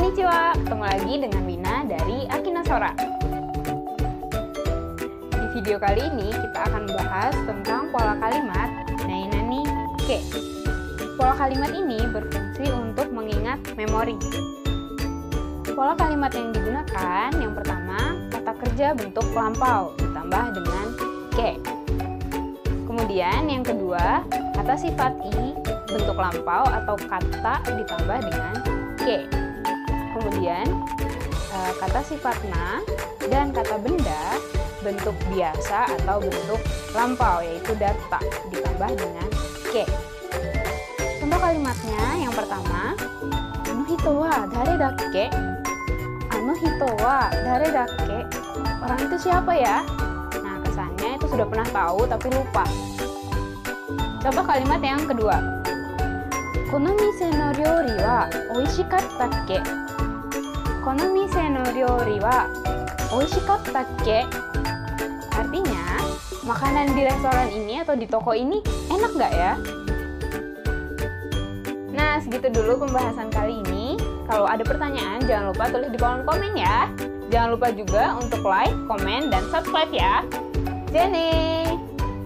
Konnichiwa, ketemu lagi dengan Mina dari Akinasora. Di video kali ini kita akan membahas tentang pola kalimat Nainani Ke. Pola kalimat ini berfungsi untuk mengingat memori. Pola kalimat yang digunakan yang pertama kata kerja bentuk lampau ditambah dengan ke. Kemudian yang kedua kata sifat i bentuk lampau atau kata ditambah dengan ke. Kemudian eh, kata sifat na dan kata benda bentuk biasa atau bentuk lampau yaitu data ditambah dengan ke. Contoh kalimatnya yang pertama, anu hito wa dare dakke? Anu hito wa dare dakke? Orang itu siapa ya? Nah, kesannya itu sudah pernah tahu tapi lupa. Contoh kalimat yang kedua. Kono mise no ryori wa oishikattakke? Kono mise no ryori wa oishikattakke? Artinya, makanan di restoran ini atau di toko ini enak nggak ya? Nah, segitu dulu pembahasan kali ini. Kalau ada pertanyaan, jangan lupa tulis di kolom komen ya. Jangan lupa juga untuk like, komen, dan subscribe ya. Jenny!